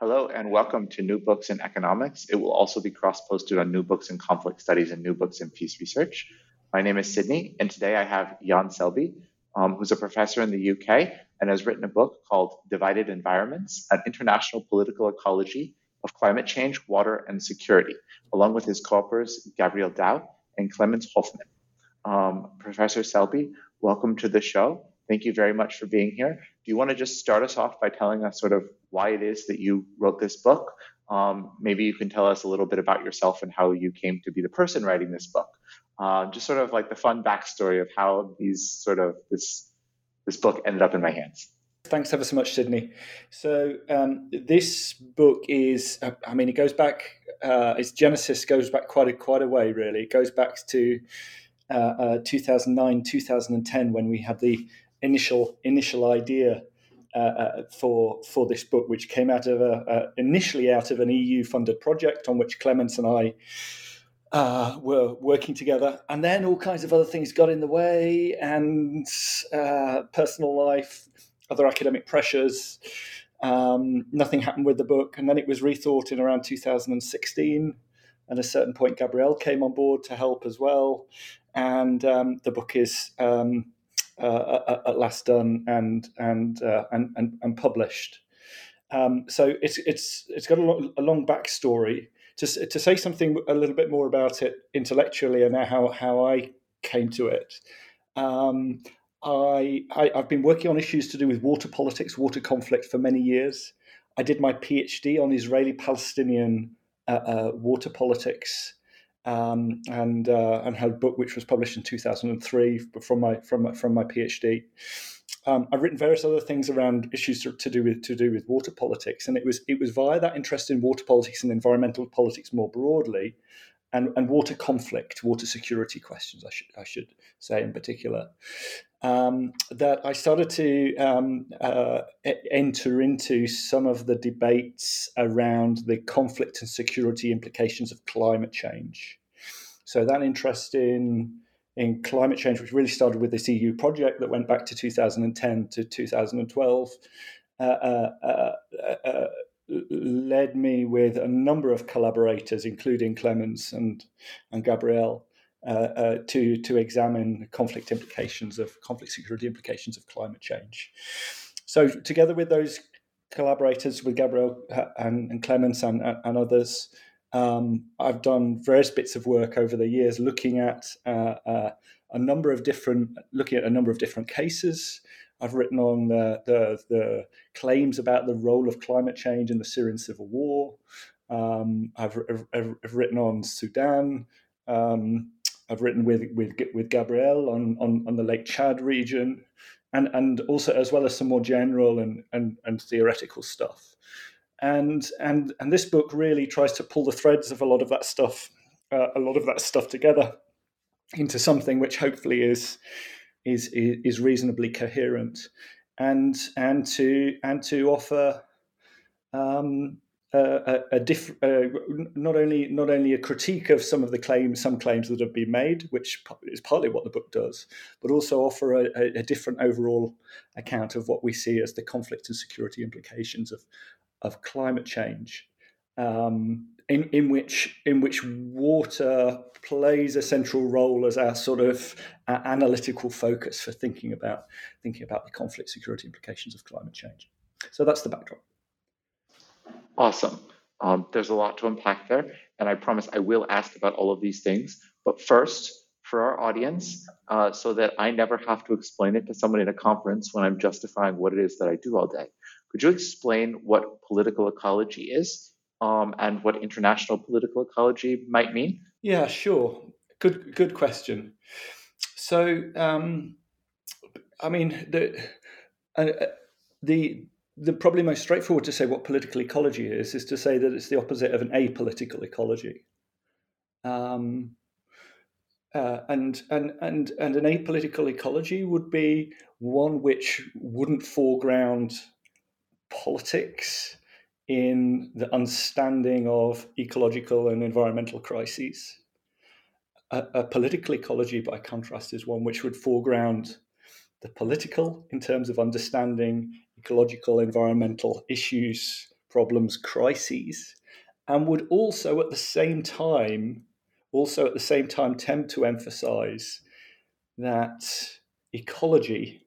Hello and welcome to New Books in Economics. It will also be cross-posted on New Books in Conflict Studies and New Books in Peace Research. My name is Sydney, and today I have Jan Selby, um, who's a professor in the UK and has written a book called Divided Environments, an international political ecology of climate change, water, and security, along with his co-authors Gabrielle Daoust and Clemens Hoffmann. Um, professor Selby, welcome to the show. Thank you very much for being here. Do you want to just start us off by telling us sort of why it is that you wrote this book? Um, maybe you can tell us a little bit about yourself and how you came to be the person writing this book. Uh, just sort of like the fun backstory of how these sort of this this book ended up in my hands. Thanks ever so much, Sydney. So um, this book is, I mean, it goes back. Uh, its genesis goes back quite a quite a way, really. It goes back to uh, uh 2009, 2010, when we had the initial initial idea uh, uh, for for this book, which came out of a, initially out of an EU funded project on which Clemens and I uh, were working together, and then all kinds of other things got in the way, and uh, personal life, other academic pressures. Um, nothing happened with the book, and then it was rethought in around 2016. And at a certain point, Gabrielle came on board to help as well, and um, the book is um, uh, at last done and and uh, and, and, and published. Um, so it's it's it's got a long, a long backstory. To to say something a little bit more about it intellectually and how how I came to it. Um, I, I have been working on issues to do with water politics, water conflict for many years. I did my PhD on Israeli-Palestinian uh, uh, water politics um, and uh, and a book which was published in 2003 from my from from my PhD. Um, I've written various other things around issues to, to, do with to do with water politics, and it was it was via that interest in water politics and environmental politics more broadly, and, and water conflict, water security questions, I should I should say in particular, um, that I started to um, uh, enter into some of the debates around the conflict and security implications of climate change. So that interest in in climate change, which really started with this EU project that went back to 2010 to 2012, uh, uh, uh, uh, led me with a number of collaborators, including Clemens and and Gabrielle, uh, uh, to to examine conflict implications of conflict security implications of climate change. So together with those collaborators, with Gabrielle uh, and, and Clemens and, and others, um, I've done various bits of work over the years looking at uh, a number of different looking at a number of different cases. I've written on the, the, the claims about the role of climate change in the Syrian civil war. Um, I've, I've, I've, written on Sudan. Um, I've written with with with Gabrielle on, on, on the Lake Chad region, and and also as well as some more general and and, and theoretical stuff. And and and this book really tries to pull the threads of a lot of that stuff, uh, a lot of that stuff together into something which hopefully is is is reasonably coherent, and and to and to offer um, a, diff, uh, not only not only a critique of some of the claims, some claims that have been made, which is partly what the book does, but also offer a, a, different overall account of what we see as the conflict and security implications of of climate change, um, in in which in which water plays a central role as our sort of analytical focus for thinking about thinking about the conflict security implications of climate change. So that's the backdrop. Awesome. Um, there's a lot to unpack there, and I promise I will ask about all of these things. But first, for our audience, uh, so that I never have to explain it to someone in a conference when I'm justifying what it is that I do all day, could you explain what political ecology is um, and what international political ecology might mean? Yeah, sure. Good, good question. So, um, I mean, the uh, the the probably most straightforward to say what political ecology is is to say that it's the opposite of an apolitical ecology. Um, uh, and and and and an apolitical ecology would be one which wouldn't foreground politics in the understanding of ecological and environmental crises. A, a, political ecology, by contrast, is one which would foreground the political in terms of understanding ecological, environmental issues, problems, crises, and would also at the same time, also at the same time, tend to emphasize that ecology,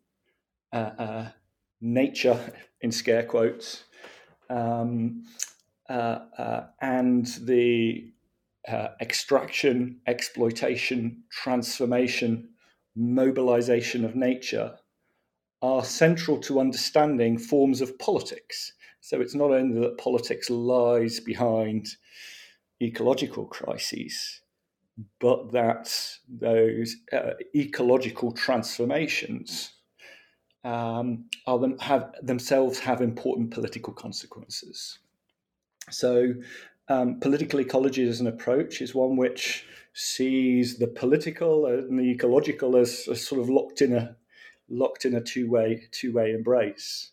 uh, uh, nature, in scare quotes, um, uh, uh and the uh, extraction, exploitation, transformation, mobilization of nature are central to understanding forms of politics. So it's not only that politics lies behind ecological crises, but that those uh, ecological transformations um, are them, have themselves have important political consequences. So um, political ecology as an approach is one which sees the political and the ecological as, as sort of locked in a locked in a two way two way embrace.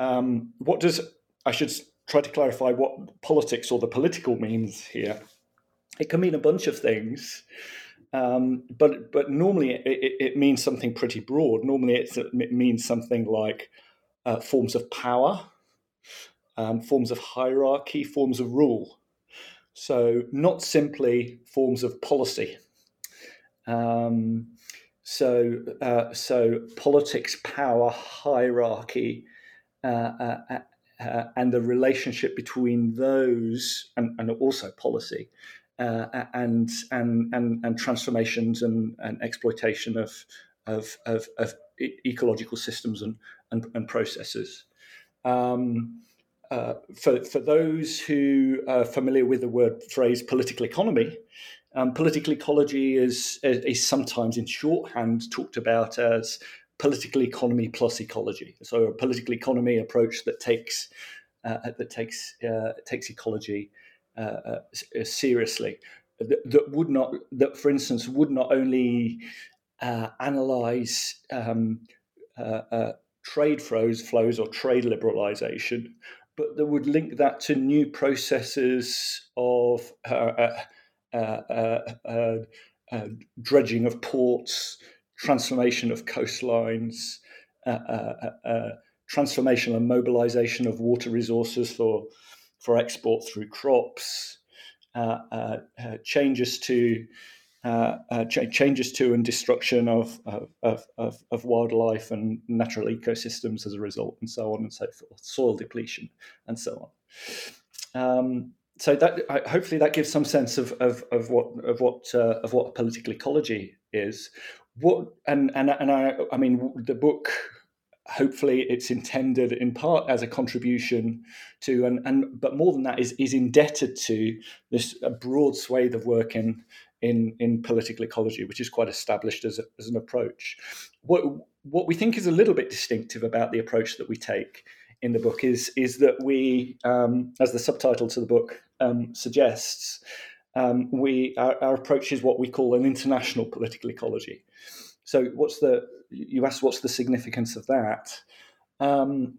Um, what does I should try to clarify what politics or the political means here? It can mean a bunch of things, um, but but normally it, it, it, means something pretty broad. Normally it means something like uh, forms of power, um, forms of hierarchy, forms of rule. So, not simply forms of policy. Um, so, uh, so politics, power, hierarchy, uh, uh, uh, uh and the relationship between those, and, and also policy, uh, and, and and and transformations and, and exploitation of of, of, of ecological systems and and, and processes. Um, for, for those who are familiar with the word phrase political economy, um, political ecology is, is sometimes in shorthand talked about as political economy plus ecology. So a political economy approach that takes uh, that takes uh, takes ecology uh, uh, seriously. That, that, would not that, for instance, would not only analyze um, trade flows, flows or trade liberalization, but that would link that to new processes of uh, uh, uh, dredging of ports, transformation of coastlines, transformation and mobilization of water resources for, for export through crops, changes to uh, uh, ch- changes to and destruction of, of, of, of, wildlife and natural ecosystems as a result, and so on and so forth, soil depletion, and so on. Um, so that hopefully that gives some sense of, of, of what of what uh, of what political ecology is. What and and and I I mean the book hopefully it's intended in part as a contribution to and, and but more than that is is indebted to this a broad swathe of work in in in political ecology, which is quite established as, a, as an approach. What what we think is a little bit distinctive about the approach that we take in the book is is that we, um, as the subtitle to the book um, suggests, um, we our, our, approach is what we call an international political ecology. So, what's the you asked? What's the significance of that? Um,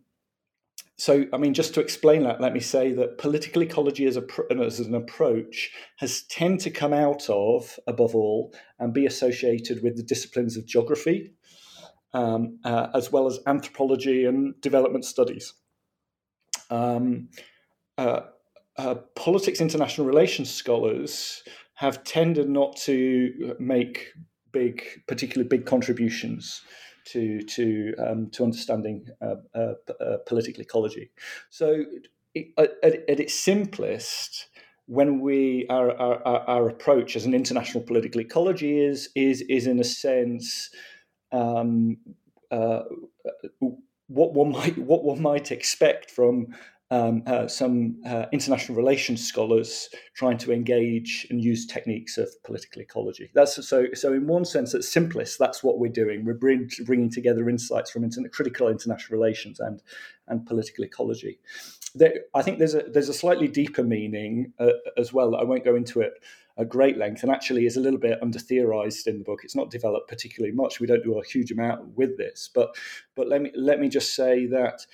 so, I mean, just to explain that, let me say that political ecology as, a, as an approach has tend to come out of, above all, and be associated with the disciplines of geography, um, uh, as well as anthropology and development studies. Um, uh, uh, politics international relations scholars have tended not to make big, particularly big contributions to to um, to understanding uh, uh, uh, political ecology. So at, at, its simplest, when we our, our, our approach as an international political ecology is is is in a sense um, uh, what one might what one might expect from um, uh, some uh, international relations scholars trying to engage and use techniques of political ecology. That's so. So, in one sense, at simplest, that's what we're doing. We're bring, bringing together insights from interna- critical international relations and and political ecology. There, I think there's a there's a slightly deeper meaning uh, as well. I won't go into it at great length, and actually is a little bit under theorized in the book. It's not developed particularly much. We don't do a huge amount with this, but but let me let me just say that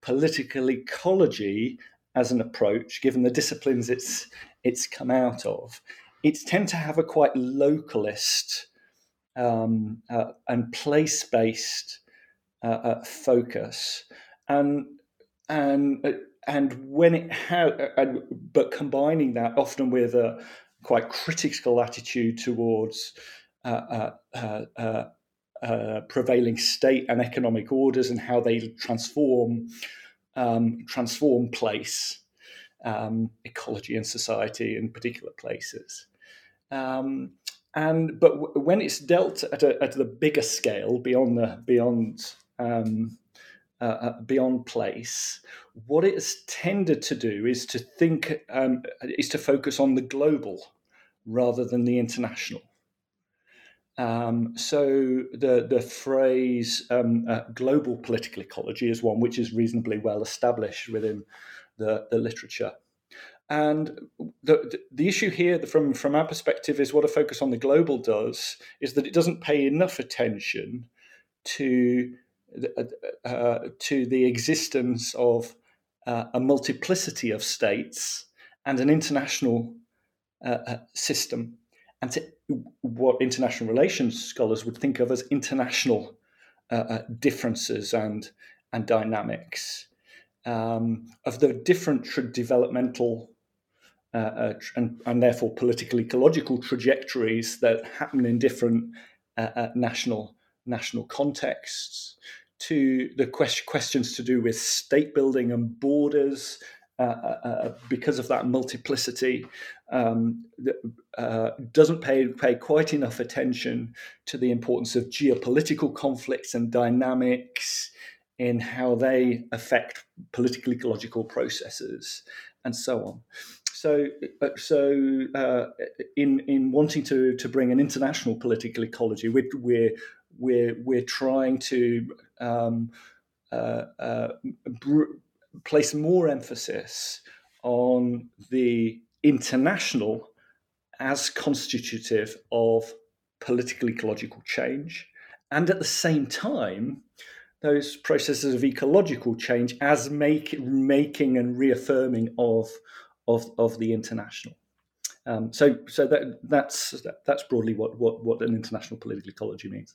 political ecology as an approach, given the disciplines it's it's come out of, it's tend to have a quite localist um, uh, and place based uh, uh, focus, and and uh, and when it has, but combining that often with a quite critical attitude towards uh, uh, uh, prevailing state and economic orders and how they transform um, transform place, um, ecology, and society in particular places. Um, and but w- when it's dealt at, a, at the bigger scale beyond the beyond um, uh, uh, beyond place, what it has tended to do is to think um, is to focus on the global rather than the international. Um, so the the phrase um, uh, global political ecology is one which is reasonably well established within the, the literature. And the, the issue here, from, from our perspective, is what a focus on the global does is that it doesn't pay enough attention to uh, uh, to the existence of uh, a multiplicity of states and an international uh, uh system. And to what international relations scholars would think of as international uh, differences and and dynamics. Um, of the different tra- developmental uh and, and therefore political ecological trajectories that happen in different uh, uh, national national contexts to the quest- questions to do with state building and borders uh, uh, uh, because of that multiplicity, um, doesn't pay, pay quite enough attention to the importance of geopolitical conflicts and dynamics in how they affect political ecological processes and so on. So, so uh, in in wanting to to bring an international political ecology, we're we're we're, we're trying to um, br- place more emphasis on the international as constitutive of political ecological change, and at the same time, those processes of ecological change as make, making and reaffirming of, of, of the international. Um, so, so that, that's that's broadly what, what, what an international political ecology means.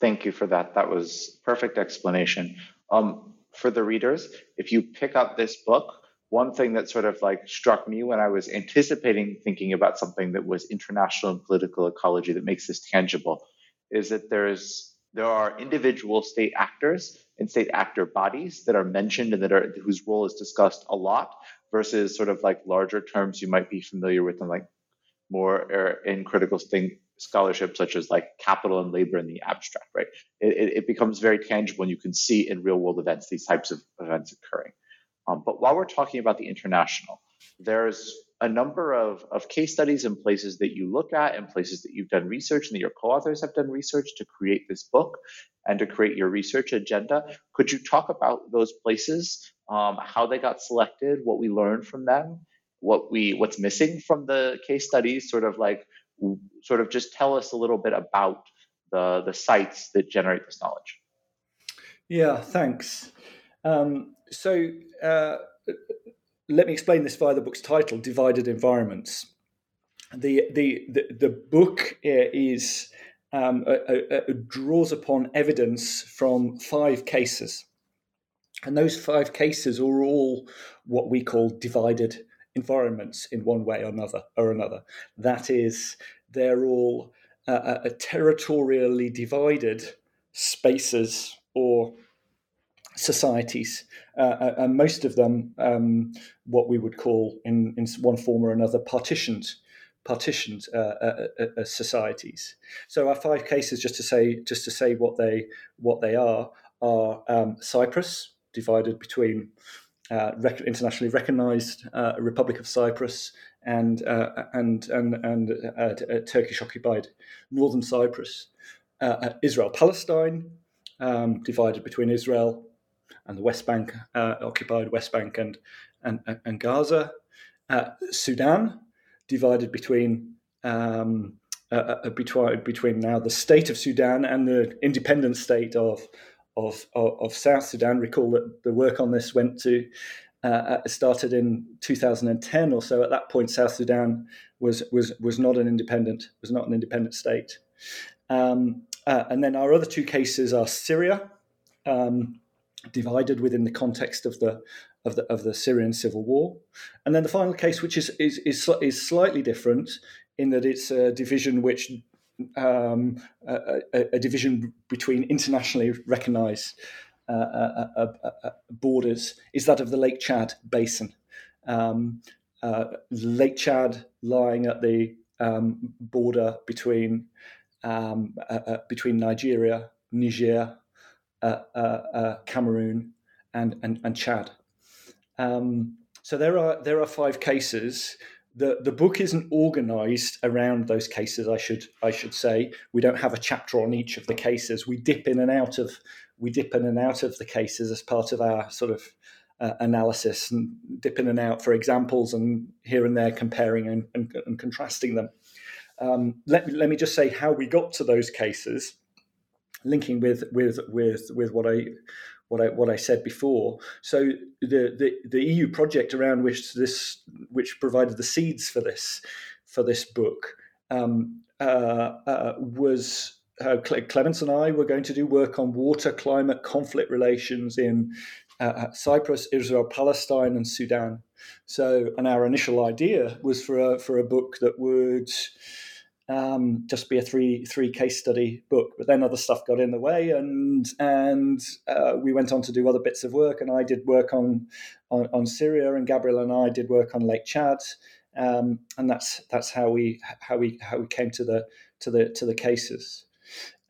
Thank you for that. That was perfect explanation. Um, for the readers, if you pick up this book, one thing that sort of like struck me when I was anticipating thinking about something that was international and political ecology that makes this tangible is that there's there are individual state actors and state actor bodies that are mentioned and that are whose role is discussed a lot versus sort of like larger terms you might be familiar with and like more er, in critical thing scholarship such as like capital and labor in the abstract, right? It, it becomes very tangible and you can see in real world events these types of events occurring. Um, but while we're talking about the international, there's a number of, of case studies and places that you look at and places that you've done research and that your co-authors have done research to create this book and to create your research agenda. Could you talk about those places, um, how they got selected, what we learned from them, what we what's missing from the case studies, sort of like sort of just tell us a little bit about the, the sites that generate this knowledge. Yeah, thanks. Um, so uh, let me explain this via the book's title, Divided Environments. The, the, the, the book is um, draws upon evidence from five cases. And those five cases are all what we call divided environments in one way or another. Or another. That is, they're all uh, uh, territorially divided spaces or societies, uh, uh, and most of them um, what we would call, in, in one form or another, partitioned partitioned uh, uh, uh, uh, societies. So our five cases, just to say, just to say what they what they are, are um, Cyprus, divided between uh, rec- internationally recognised uh, Republic of Cyprus and and and and Turkish occupied northern Cyprus, Israel Palestine, um, divided between Israel and the West Bank, occupied West Bank and and, and Gaza, Sudan, divided between um, uh, uh, between between now the state of Sudan and the independent state of of, of, of South Sudan. Recall that the work on this went to uh, uh started in 2010 or so. At that point, South Sudan was was was not an independent was not an independent state. Um, uh, and then our other two cases are Syria, um, divided within the context of the of the of the Syrian civil war, and then the final case, which is is is, is slightly different in that it's a division which um, a, a, division between internationally recognised uh, uh, uh, uh, borders is that of the Lake Chad basin. Um, Lake Chad lying at the um, border between um, between Nigeria, Niger, Cameroon, and, and, and Chad. Um, so there are there are five cases. The the book isn't organised around those cases. I should I should say we don't have a chapter on each of the cases. We dip in and out of we dip in and out of the cases as part of our sort of uh, analysis and dip in and out for examples and here and there comparing and, and, and contrasting them. Um, let me let me just say how we got to those cases, linking with with with with what I what I what I said before. So the, the the EU project around which this which provided the seeds for this for this book um, uh, uh, was uh, Clemens and I were going to do work on water, climate, conflict relations in uh, Cyprus, Israel, Palestine, and Sudan. So, and our initial idea was for a, for a book that would um, just be a three three case study book. But then other stuff got in the way, and and uh, we went on to do other bits of work. And I did work on, on, on Syria, and Gabrielle and I did work on Lake Chad, um, and that's that's how we how we how we came to the to the to the cases.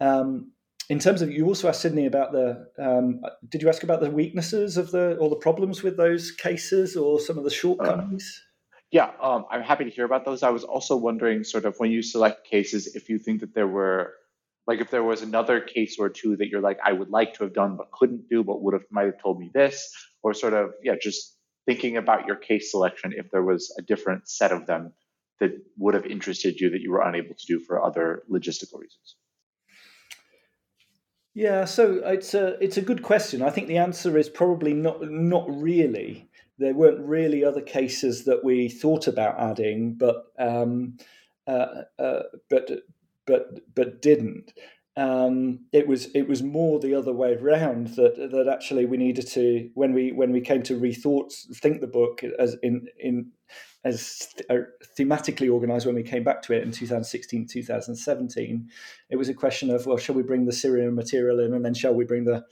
Um, in terms of, you also asked Sydney about the. Um, did you ask about the weaknesses of the or the problems with those cases or some of the shortcomings? Yeah, um, I'm happy to hear about those. I was also wondering, sort of, when you select cases, if you think that there were, like, if there was another case or two that you're like, I would like to have done but couldn't do, but would have might have told me this, or sort of, yeah, just thinking about your case selection, if there was a different set of them that would have interested you that you were unable to do for other logistical reasons. Yeah, so it's a it's a good question. I think the answer is probably not not really there weren't really other cases that we thought about adding, but um, uh, uh, but but but didn't. Um, it was it was more the other way around that that actually we needed to when we when we came to rethought think the book as in in as uh, thematically organized when we came back to it in 2016 2017 it was a question of well shall we bring the syrian material in and then shall we bring the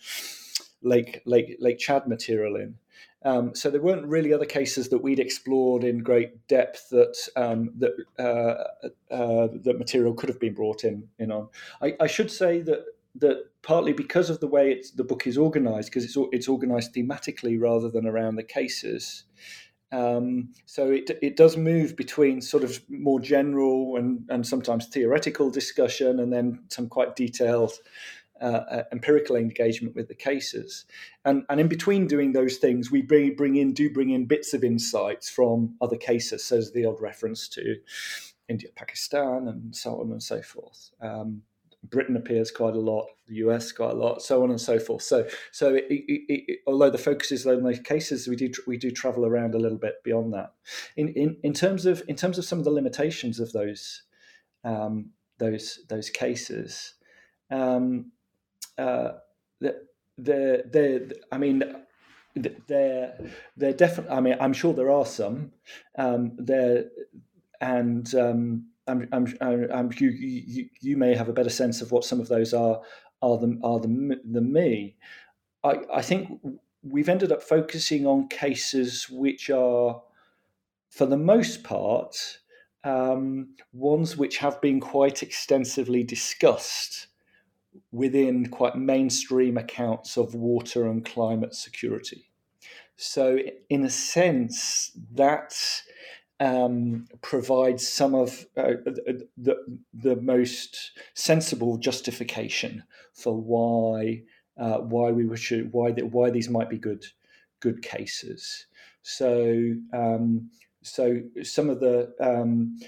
lake lake lake chad material in um, so there weren't really other cases that we'd explored in great depth that um, that uh, uh, that material could have been brought in in on. I, I should say that that partly because of the way the book is organised, because it's it's organised thematically rather than around the cases. Um, so it it does move between sort of more general and and sometimes theoretical discussion, and then some quite detailed uh, empirical engagement with the cases. And, and in between doing those things, we bring, bring in do bring in bits of insights from other cases. So there's the odd reference to India, Pakistan, and so on and so forth. Um, Britain appears quite a lot, the US quite a lot, so on and so forth. So, so it, it, it, although the focus is on those cases, we do we do travel around a little bit beyond that. In in, in terms of in terms of some of the limitations of those um, those those cases, um, uh, they're, they're, I mean, they're, they're definitely, I mean, I'm sure there are some, um, there, and um, I'm, I'm, I'm, you, you, you may have a better sense of what some of those are, are than, are than, than me. I, I think we've ended up focusing on cases which are, for the most part, um, ones which have been quite extensively discussed within quite mainstream accounts of water and climate security. So, in a sense, that um, provides some of uh, the, the most sensible justification for why uh, why we should why the, why these might be good good cases. So um, so some of the, um,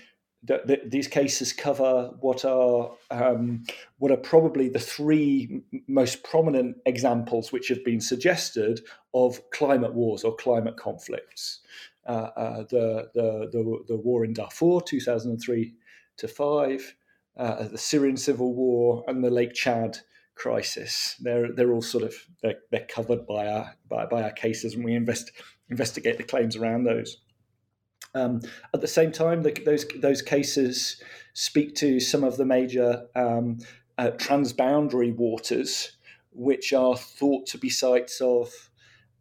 the, the these cases cover what are um, what are probably the three most prominent examples which have been suggested of climate wars or climate conflicts. Uh, uh, the, the, the the war in Darfur, two thousand and three to five, uh, the Syrian civil war, and the Lake Chad crisis. They're they're all sort of they're, they're covered by our by, by our cases, and we invest investigate the claims around those. Um, at the same time, the, those those cases speak to some of the major um, uh, transboundary waters, which are thought to be sites of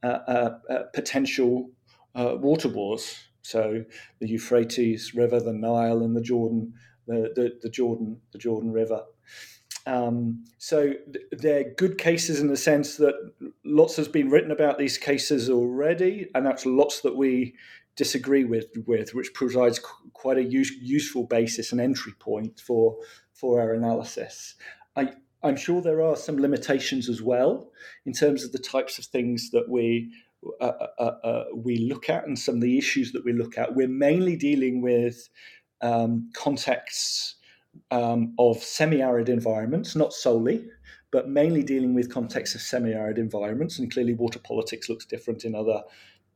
uh, uh, uh potential uh, water wars. So the Euphrates River, the Nile, and the Jordan, the, the, the Jordan, the Jordan River. Um, so they're good cases in the sense that lots has been written about these cases already, and that's lots that we disagree with, with which provides quite a use, useful basis and entry point for for our analysis. I, I'm sure there are some limitations as well in terms of the types of things that we uh, uh, uh, uh we look at and some of the issues that we look at. We're mainly dealing with um, contexts um, of semi-arid environments, not solely, but mainly dealing with contexts of semi-arid environments. And clearly, water politics looks different in other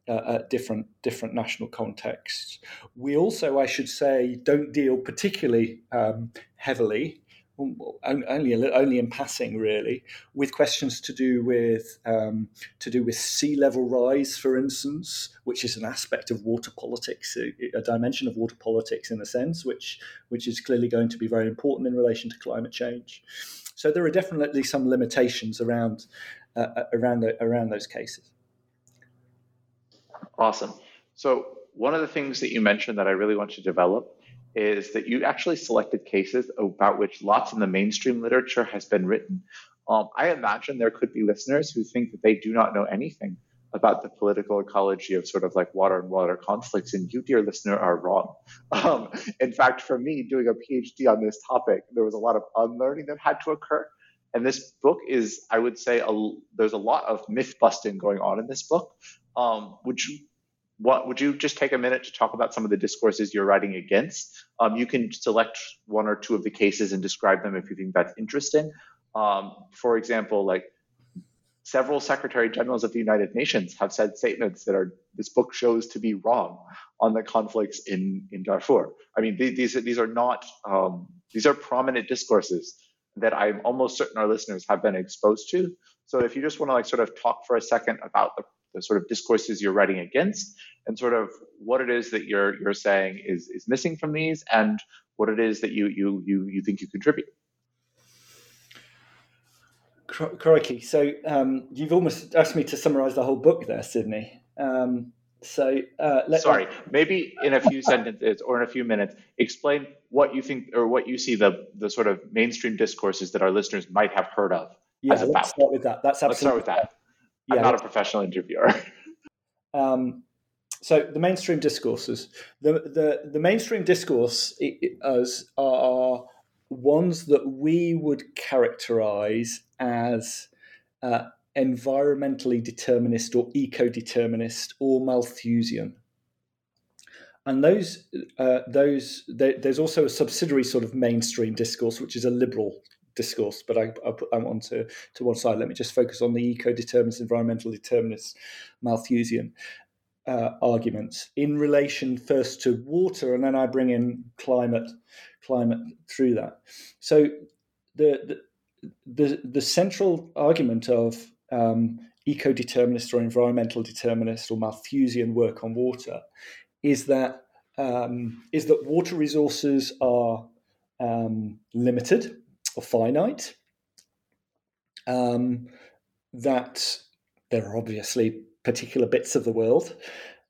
uh, uh, different different national contexts. We also, I should say, don't deal particularly um, heavily only only in passing really with questions to do with um, to do with sea level rise for instance which is an aspect of water politics a, a, dimension of water politics in a sense which which is clearly going to be very important in relation to climate change so there are definitely some limitations around uh, uh around the, around those cases awesome so one of the things that you mentioned that I really want to develop is that you actually selected cases about which lots in the mainstream literature has been written. Um, I imagine there could be listeners who think that they do not know anything about the political ecology of sort of like water and water conflicts, and you, dear listener, are wrong. Um, in fact, for me, doing a PhD on this topic, there was a lot of unlearning that had to occur. And this book is, I would say, a, there's a lot of myth busting going on in this book. Um, would you what would you just take a minute to talk about some of the discourses you're writing against? Um, you can select one or two of the cases and describe them if you think that's interesting. Um, for example, like several secretary generals of the United Nations have said statements that are this book shows to be wrong on the conflicts in in Darfur. I mean, these these are not um, these are prominent discourses that I'm almost certain our listeners have been exposed to. So if you just want to like sort of talk for a second about the the sort of discourses you're writing against and sort of what it is that you're you're saying is is missing from these and what it is that you you you you think you contribute. Crikey. So um, you've almost asked me to summarize the whole book there sydney um, so uh, sorry. Maybe in a few sentences or in a few minutes explain what you think or what you see the the sort of mainstream discourses that our listeners might have heard of yeah let's start with that. That's absolutely let's start with that yeah. I'm not a professional interviewer. um, so the mainstream discourses, the the, the mainstream discourse as are ones that we would characterize as uh, environmentally determinist or eco-determinist or Malthusian. And those, uh, those, there's also a subsidiary sort of mainstream discourse, which is a liberal discourse, but I, will put that one to, one side. Let me just focus on the eco-determinist, environmental determinist, Malthusian uh, arguments in relation first to water, and then I bring in climate, climate through that. So the the the, the central argument of um, eco-determinist or environmental determinist or Malthusian work on water is that um, is that water resources are um, limited or finite. Um, that there are obviously particular bits of the world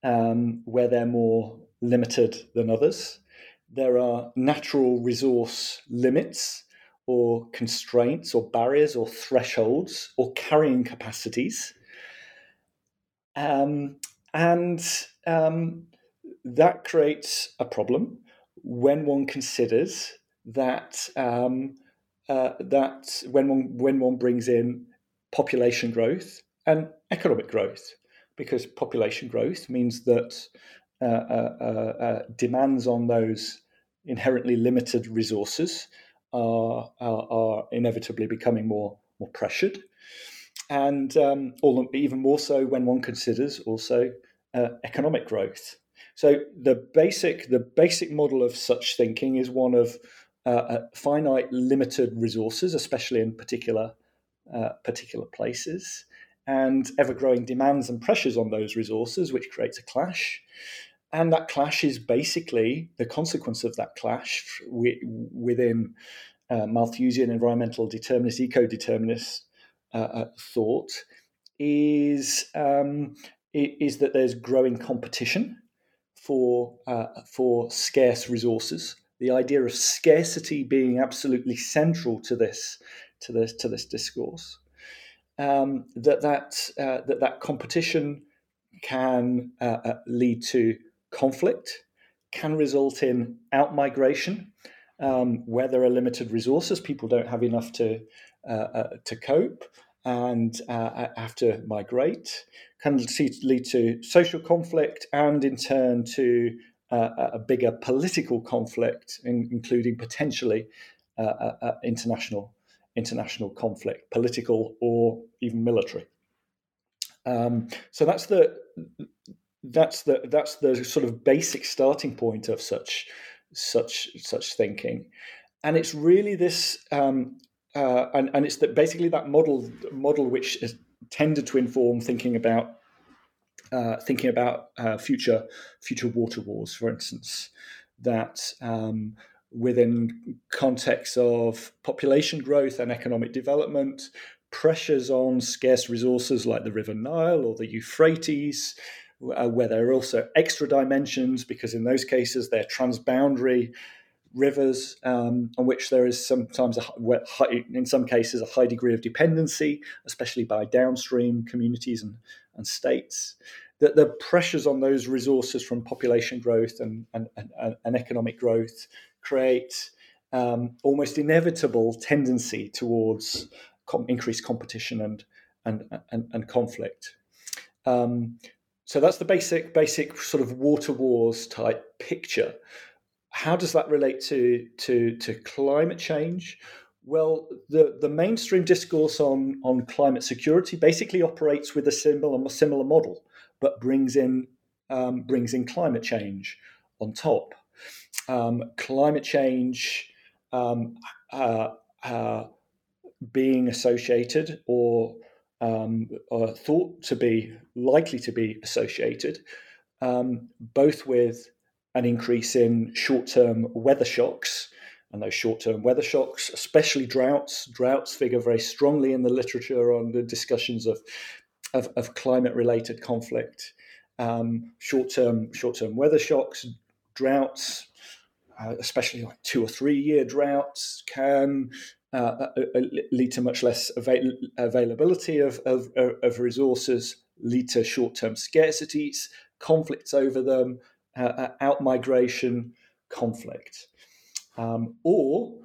um, where they're more limited than others. There are natural resource limits or constraints or barriers or thresholds or carrying capacities. Um, and um, that creates a problem when one considers that um, uh, that when one when one brings in population growth and economic growth, because population growth means that uh, uh, uh, uh demands on those inherently limited resources are, are, are inevitably becoming more more pressured, and um, all, even more so when one considers also uh, economic growth. So the basic the basic model of such thinking is one of uh, uh, finite, limited resources, especially in particular uh, particular places, and ever growing demands and pressures on those resources, which creates a clash. And that clash is basically the consequence of that clash within uh, Malthusian environmental determinist, eco determinist uh, uh, thought is um, is that there's growing competition for uh, for scarce resources. The idea of scarcity being absolutely central to this to this to this discourse. Um, that that uh, that that competition can uh, uh lead to conflict, can result in outmigration, um, where there are limited resources, people don't have enough to uh, uh, to cope and uh, have to migrate, can lead to social conflict and in turn to uh, a bigger political conflict, in, including potentially uh, uh, uh, international international conflict, political or even military. Um, so that's the that's the that's the sort of basic starting point of such such such thinking, and it's really this um, uh, and, and it's that basically that model model which tended to inform thinking about uh, thinking about uh, future future water wars, for instance, that um, within context of population growth and economic development, pressures on scarce resources like the River Nile or the Euphrates, uh, where there are also extra dimensions because in those cases they're transboundary rivers um, on which there is sometimes, a, in some cases, a high degree of dependency, especially by downstream communities and, and states. That the pressures on those resources from population growth and, and, and, and economic growth create um, almost inevitable tendency towards com- increased competition and, and, and, and conflict. Um, so that's the basic, basic sort of water wars type picture how does that relate to to to climate change? Well, the, the mainstream discourse on, on climate security basically operates with a similar similar model, but brings in um, brings in climate change on top. Um, climate change um, uh, uh, being associated or, um, or, thought to be likely to be associated um, both with an increase in short term weather shocks. And those short term weather shocks, especially droughts, droughts figure very strongly in the literature on the discussions of, of, of climate related conflict. Um, short term short term weather shocks, droughts, uh, especially like two or three year droughts, can uh, uh, uh lead to much less avail- availability of, of, of resources, lead to short term scarcities, conflicts over them, uh, uh, out migration conflict, um, or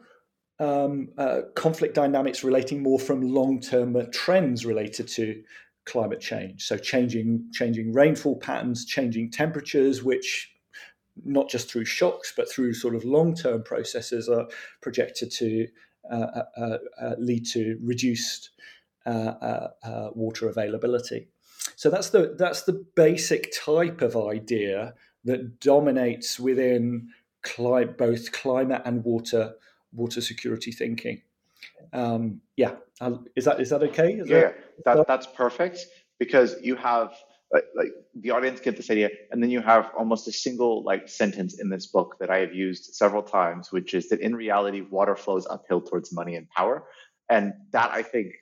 um, uh, conflict dynamics relating more from long-term trends related to climate change. So changing changing rainfall patterns, changing temperatures, which not just through shocks but through sort of long-term processes are projected to uh, uh, uh, uh lead to reduced water availability. So that's the that's the basic type of idea that dominates within cli- both climate and water water security thinking. Um, yeah, is that is that okay? Is yeah, that, that, that's perfect because you have like, like the audience get this idea, and then you have almost a single like sentence in this book that I have used several times, which is that in reality, water flows uphill towards money and power, and that I think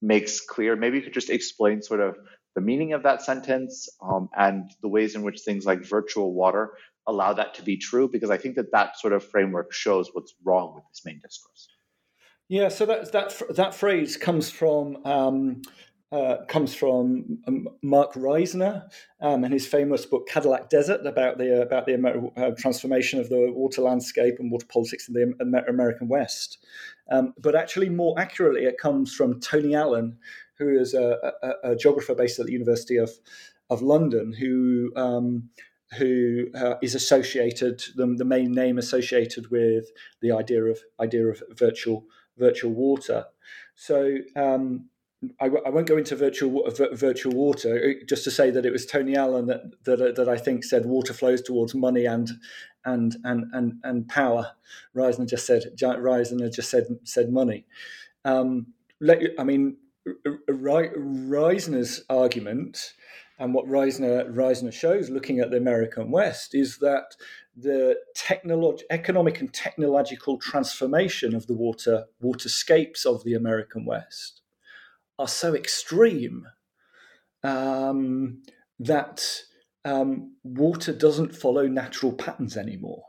makes clear. Maybe you could just explain sort of the meaning of that sentence um, and the ways in which things like virtual water allow that to be true, because I think that that sort of framework shows what's wrong with this main discourse. Yeah, so that that that phrase comes from um, uh, comes from um, Marc Reisner um, and his famous book Cadillac Desert about the about the uh, transformation of the water landscape and water politics in the Amer- American West. Um, but actually, more accurately, it comes from Tony Allan, who is a, a, a geographer based at the University of of London, who um, who uh, is associated the, the main name associated with the idea of idea of virtual virtual water. So um, I, I, won't go into virtual virtual water. Uh, just to say that it was Tony Allan that that, uh, that I think said water flows towards money and and and and and power. Reisner just said Reisner just said said money. Um, let, I mean, Reisner's argument and what Reisner Reisner shows, looking at the American West, is that the technolog- economic and technological transformation of the water waterscapes of the American West are so extreme um, that um, water doesn't follow natural patterns anymore.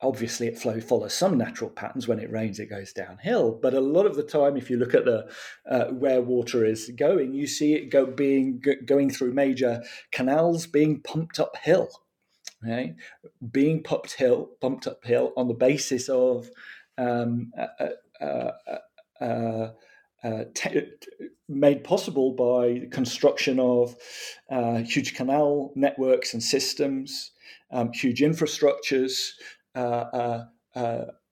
Obviously, it flow, follows some natural patterns. When it rains, it goes downhill. But a lot of the time, if you look at the uh, where water is going, you see it go being going through major canals, being pumped uphill okay? being pumped hill, pumped uphill on the basis of um, uh, uh, uh, uh made possible by construction of uh, huge canal networks and systems, um, huge infrastructures, uh,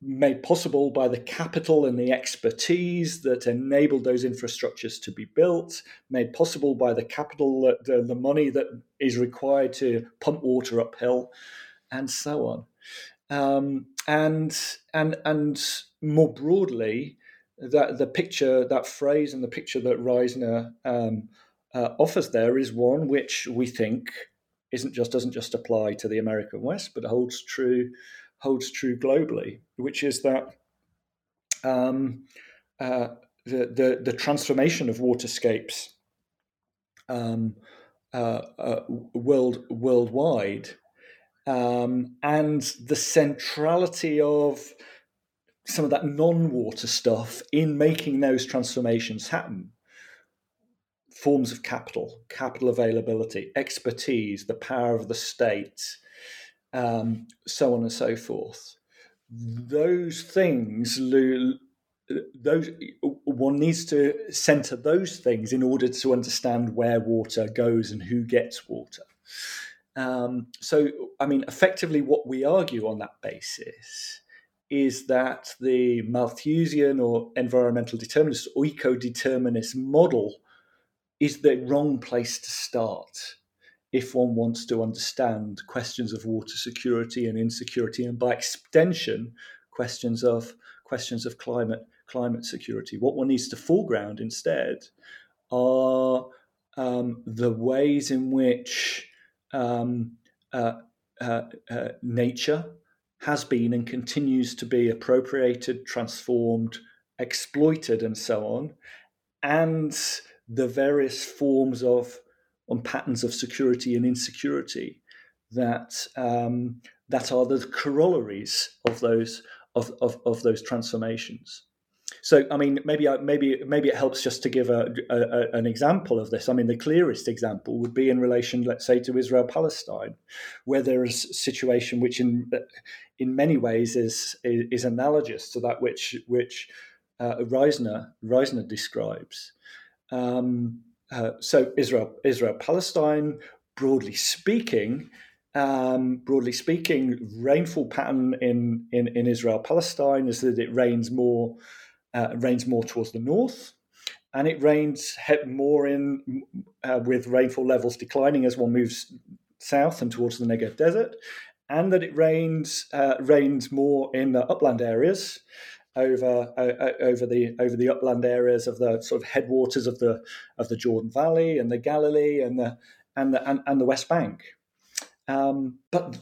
made possible by the capital and the expertise that enabled those infrastructures to be built, made possible by the capital, the, the money that is required to pump water uphill, and so on. Um, and and and more broadly, that the picture, that phrase, and the picture that Reisner um, uh, offers there is one which we think isn't just doesn't just apply to the American West, but holds true holds true globally, which is that um, uh, the, the, the transformation of waterscapes um, uh, uh, world worldwide, um, and the centrality of some of that non-water stuff in making those transformations happen. Forms of capital, capital availability, expertise, the power of the state, um, so on and so forth. Those things, those one needs to center those things in order to understand where water goes and who gets water. Um, so, I mean, effectively, what we argue on that basis is that the Malthusian or environmental determinist or eco determinist model is the wrong place to start if one wants to understand questions of water security and insecurity, and by extension, questions of questions of climate climate security. What one needs to foreground instead are um, the ways in which um, uh, uh, uh, nature has been and continues to be appropriated, transformed, exploited, and so on, and the various forms of on patterns of security and insecurity that um, that are the corollaries of those of, of, of those transformations. So, I mean, maybe maybe maybe it helps just to give a, a, an example of this. I mean, the clearest example would be in relation, let's say, to Israel Palestine, where there is a situation which, in in many ways, is is analogous to that which which uh, Reisner Reisner describes. Um, uh, so Israel, Israel, Palestine, broadly speaking, um, broadly speaking, rainfall pattern in, in, in Israel, Palestine is that it rains more, uh, rains more towards the north, and it rains more in uh, with rainfall levels declining as one moves south and towards the Negev Desert, and that it rains uh, rains more in the upland areas over uh, over the over the upland areas of the sort of headwaters of the of the Jordan Valley and the Galilee and the and the and, and the West Bank. Um, but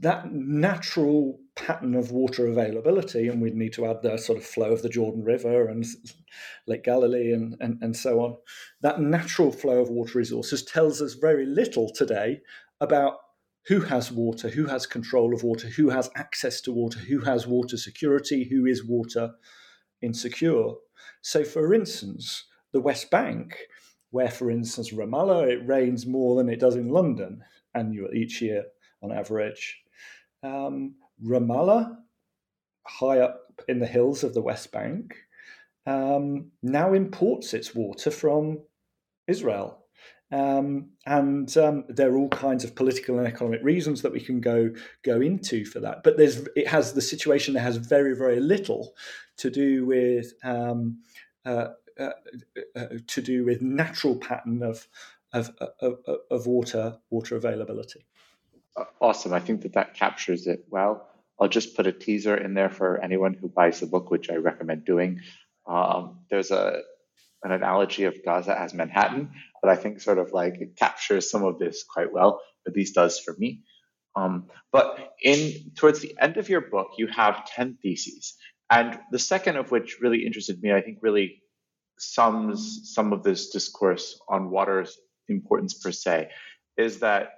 that natural pattern of water availability, and we'd need to add the sort of flow of the Jordan River and Lake Galilee and, and, and so on. That natural flow of water resources tells us very little today about who has water, who has control of water, who has access to water, who has water security, who is water insecure. So, for instance, the West Bank, where, for instance, Ramallah, it rains more than it does in London annual each year on average. Um, Ramallah, high up in the hills of the West Bank, um, now imports its water from Israel. Um, and um, there are all kinds of political and economic reasons that we can go go into for that. But there's it has the situation that has very very little to do with um, uh, uh, uh, to do with natural pattern of of, of, of water water availability. Awesome. I think that that captures it well. I'll just put a teaser in there for anyone who buys the book, which I recommend doing. Um, there's a an analogy of Gaza as Manhattan, but I think sort of like it captures some of this quite well, at least does for me. Um, but in towards the end of your book, you have 10 theses. And the second of which really interested me, I think really sums some of this discourse on water's importance per se, is that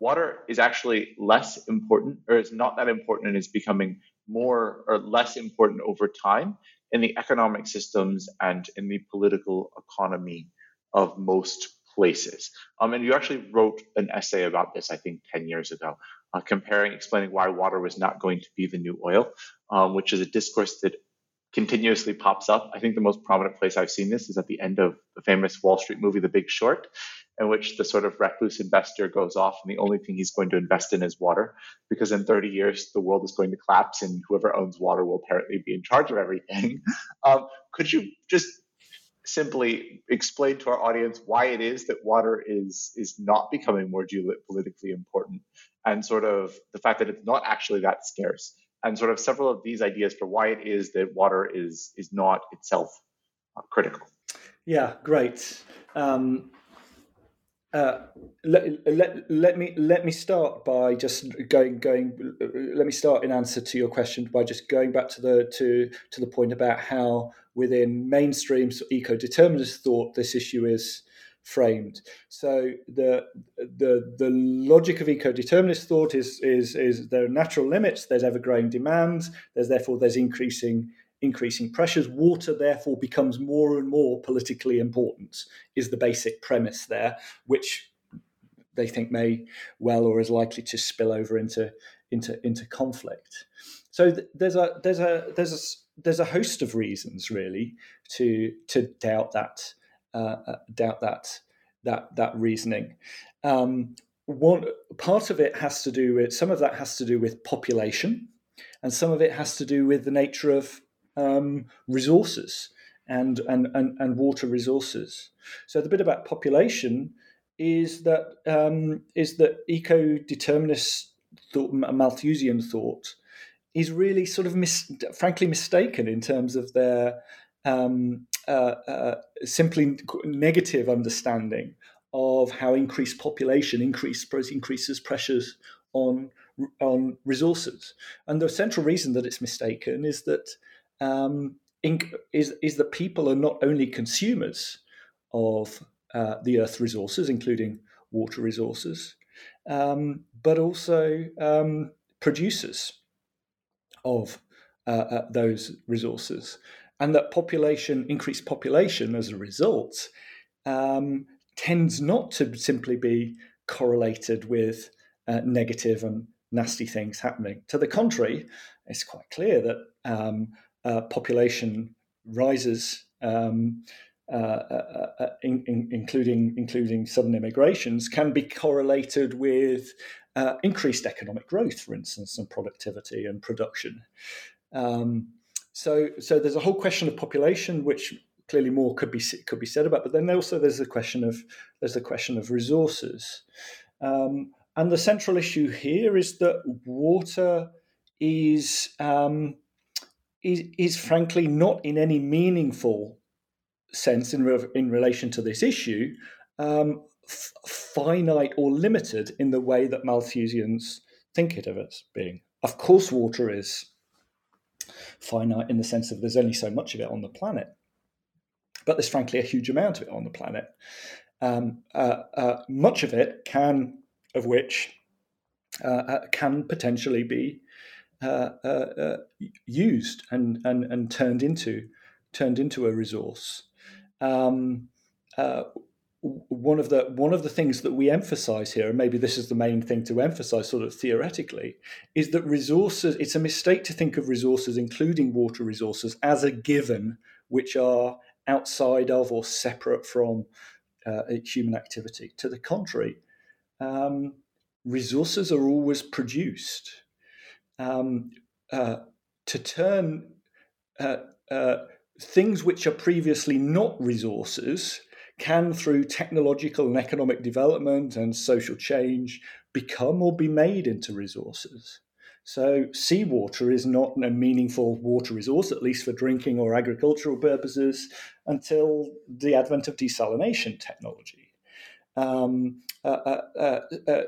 water is actually less important or is not that important and is becoming more or less important over time in the economic systems and in the political economy of most places. Um, and you actually wrote an essay about this, I think, 10 years ago, uh, comparing, explaining why water was not going to be the new oil, um, which is a discourse that continuously pops up. I think the most prominent place I've seen this is at the end of the famous Wall Street movie, The Big Short, in which the sort of recluse investor goes off and the only thing he's going to invest in is water because in 30 years the world is going to collapse and whoever owns water will apparently be in charge of everything. Um, could you just simply explain to our audience why it is that water is is not becoming more geopolitically important and sort of the fact that it's not actually that scarce? And sort of several of these ideas for why it is that water is is not itself uh, critical. Yeah great. Um, uh, let, let, let me let me start by just going going let me start in answer to your question by just going back to the to to the point about how within mainstream eco-determinist thought this issue is framed. So the the the logic of eco-determinist thought is is is there are natural limits there's ever growing demands there's therefore there's increasing increasing pressures. Water, therefore, becomes more and more politically important, is the basic premise there, which they think may well or is likely to spill over into into into conflict. So th- there's a there's a there's a there's a host of reasons really to to doubt that uh, uh doubt that that that reasoning. Um, one part of it has to do with some of that has to do with population, and some of it has to do with the nature of um, resources and, and, and, and water resources. So the bit about population is that um, is that eco-determinist thought, Malthusian thought, is really sort of mis- frankly mistaken in terms of their um, uh, uh, simply negative understanding of how increased population increase, increases pressures on on resources. And the central reason that it's mistaken is that um, is is that people are not only consumers of uh, the earth resources, including water resources, um, but also um, producers of uh, uh, those resources, and that population, increased population as a result, um, tends not to simply be correlated with uh, negative and nasty things happening. To the contrary, it's quite clear that um, uh, population rises, um, uh, uh, uh, in, in, including including sudden immigrations, can be correlated with increased economic growth, for instance, and productivity and production. Um, so, so there's a whole question of population, which clearly more could be could be said about. But then also there's the question of there's the question of resources, um, and the central issue here is that water is um, is, is frankly not in any meaningful sense in, re- in relation to this issue um, f- finite or limited in the way that Malthusians think it of as being. Of course, water is finite in the sense of there's only so much of it on the planet, but there's frankly a huge amount of it on the planet. Um, uh, uh, much of it can, of which, uh, uh can potentially be used and, and and turned into turned into a resource. Um, one of the one of the things that we emphasize here, and maybe this is the main thing to emphasize, sort of theoretically, is that resources. It's a mistake to think of resources, including water resources, as a given, which are outside of or separate from uh, human activity. To the contrary, um, resources are always produced. Um, uh, to turn uh, uh things which are previously not resources can, through technological and economic development and social change, become or be made into resources. So, seawater is not a meaningful water resource, at least for drinking or agricultural purposes, until the advent of desalination technology. Um, uh, uh, uh, uh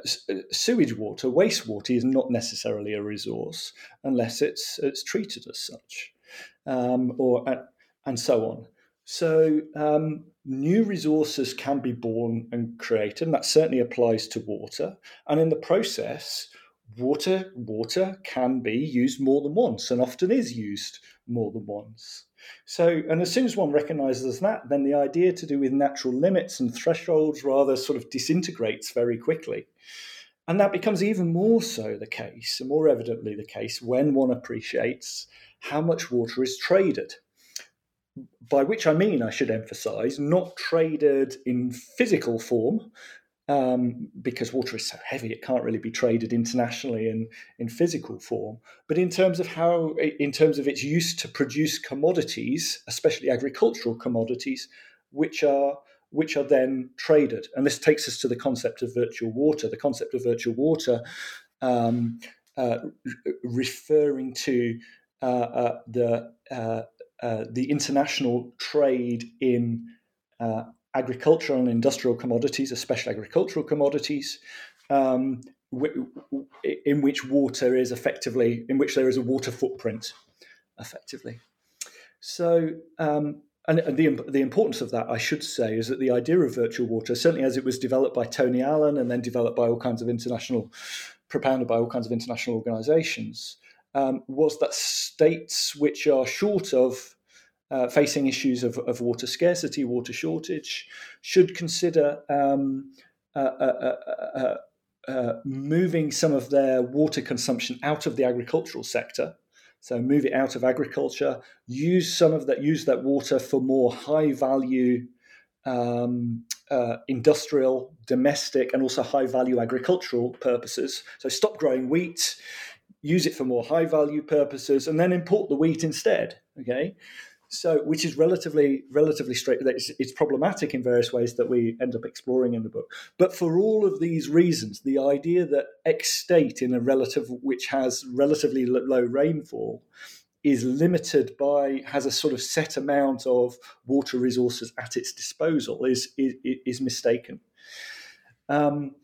sewage water, wastewater, is not necessarily a resource unless it's it's treated as such, um, or uh, and so on. So um, new resources can be born and created, and that certainly applies to water. And in the process, water water can be used more than once, and often is used more than once. So, and as soon as one recognizes that, then the idea to do with natural limits and thresholds rather sort of disintegrates very quickly. And that becomes even more so the case, and more evidently the case, when one appreciates how much water is traded by which I mean, I should emphasize, not traded in physical form, um, because water is so heavy, it can't really be traded internationally in, in physical form. But in terms of how, in terms of its use to produce commodities, especially agricultural commodities, which are which are then traded. And this takes us to the concept of virtual water. The concept of virtual water, um, uh, referring to uh, uh, the uh, uh, the international trade in uh, agricultural and industrial commodities, especially agricultural commodities, um, w- in which water is effectively, in which there is a water footprint, effectively. So, um, and the, the importance of that, I should say, is that the idea of virtual water, certainly as it was developed by Tony Allan and then developed by all kinds of international, propounded by all kinds of international organizations, um, was that states which are short of uh, facing issues of, of, water scarcity, water shortage, should consider um, uh, uh, uh, uh, moving some of their water consumption out of the agricultural sector. So move it out of agriculture, use some of that, use that water for more high value um, uh, industrial, domestic, and also high value agricultural purposes. So stop growing wheat, use it for more high value purposes, and then import the wheat instead. Okay, so which is relatively relatively straight. It's, it's, problematic in various ways that we end up exploring in the book. But for all of these reasons, the idea that X state in a relative which has relatively low rainfall is limited by has a sort of set amount of water resources at its disposal is is, is mistaken. Um,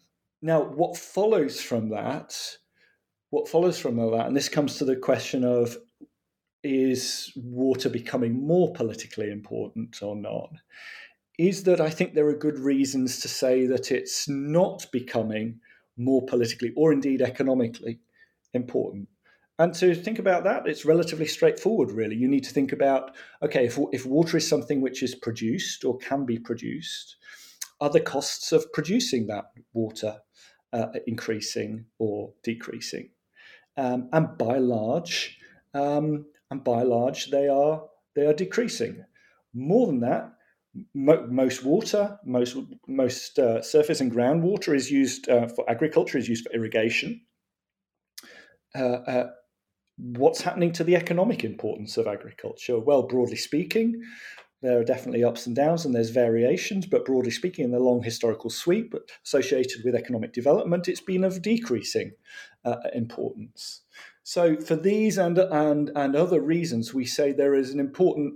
now, what follows from that what follows from all that, and this comes to the question of is water becoming more politically important or not, is that I think there are good reasons to say that it's not becoming more politically or indeed economically important. And to think about that, it's relatively straightforward, really. You need to think about okay, if, if water is something which is produced or can be produced, are the costs of producing that water uh, increasing or decreasing? um, and by large, um, and by and large, they are they are decreasing. More than that, mo- most water, most most uh, surface and groundwater is used uh, for agriculture, is used for irrigation. Uh, uh, what's happening to the economic importance of agriculture? Well, broadly speaking, there are definitely ups and downs and there's variations, but broadly speaking, in the long historical sweep associated with economic development, it's been of decreasing uh, importance. So, for these and, and, and other reasons, we say there is an important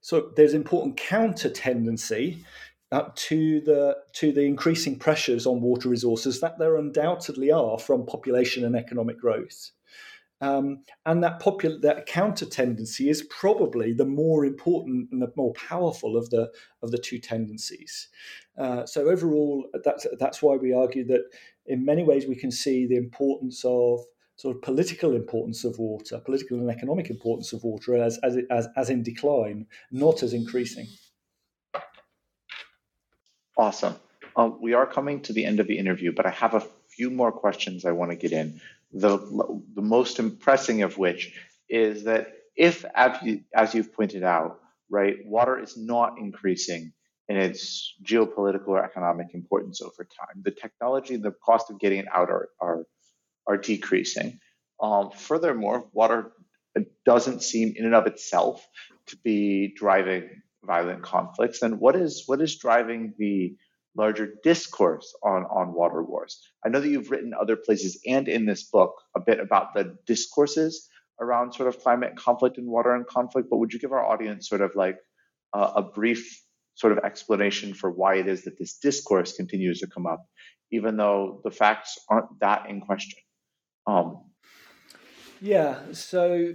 so there's important counter tendency uh, to the to the increasing pressures on water resources that there undoubtedly are from population and economic growth. Um, and that popular that counter tendency is probably the more important and the more powerful of the of the two tendencies. Uh, so overall, that's that's why we argue that in many ways we can see the importance of sort of political importance of water, political and economic importance of water as as as, as in decline, not as increasing. Awesome. Um, we are coming to the end of the interview, but I have a few more questions I want to get in the, the most impressing of which is that if, as you've pointed out, right, water is not increasing in its geopolitical or economic importance over time. The technology, and the cost of getting it out are, are, are decreasing. Um, furthermore, water doesn't seem in and of itself to be driving violent conflicts. And what is what is driving the larger discourse on, on water wars. I know that you've written other places and in this book a bit about the discourses around sort of climate conflict and water and conflict, but would you give our audience sort of like uh, a brief sort of explanation for why it is that this discourse continues to come up, even though the facts aren't that in question? Um, yeah, so